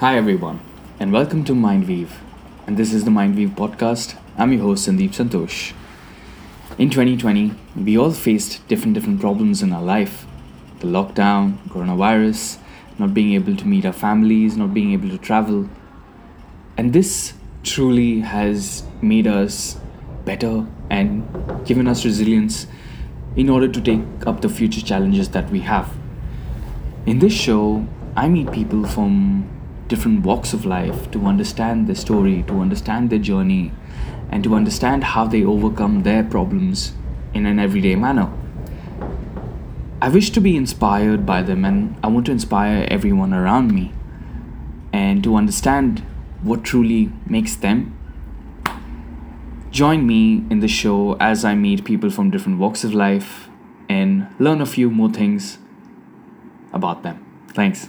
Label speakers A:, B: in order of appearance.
A: Hi, everyone, and welcome to Mindweave. And this is the Mindweave podcast. I'm your host, Sandeep Santosh. In 2020, we all faced different different problems in our life. The lockdown, coronavirus, not being able to meet our families, not being able to travel. And this truly has made us better and given us resilience in order to take up the future challenges that we have. In this show, I meet people from different walks of life to understand their story, to understand their journey, and to understand how they overcome their problems in an everyday manner. I wish to be inspired by them, and I want to inspire everyone around me and to understand what truly makes them. Join me in the show as I meet people from different walks of life and learn a few more things about them. Thanks.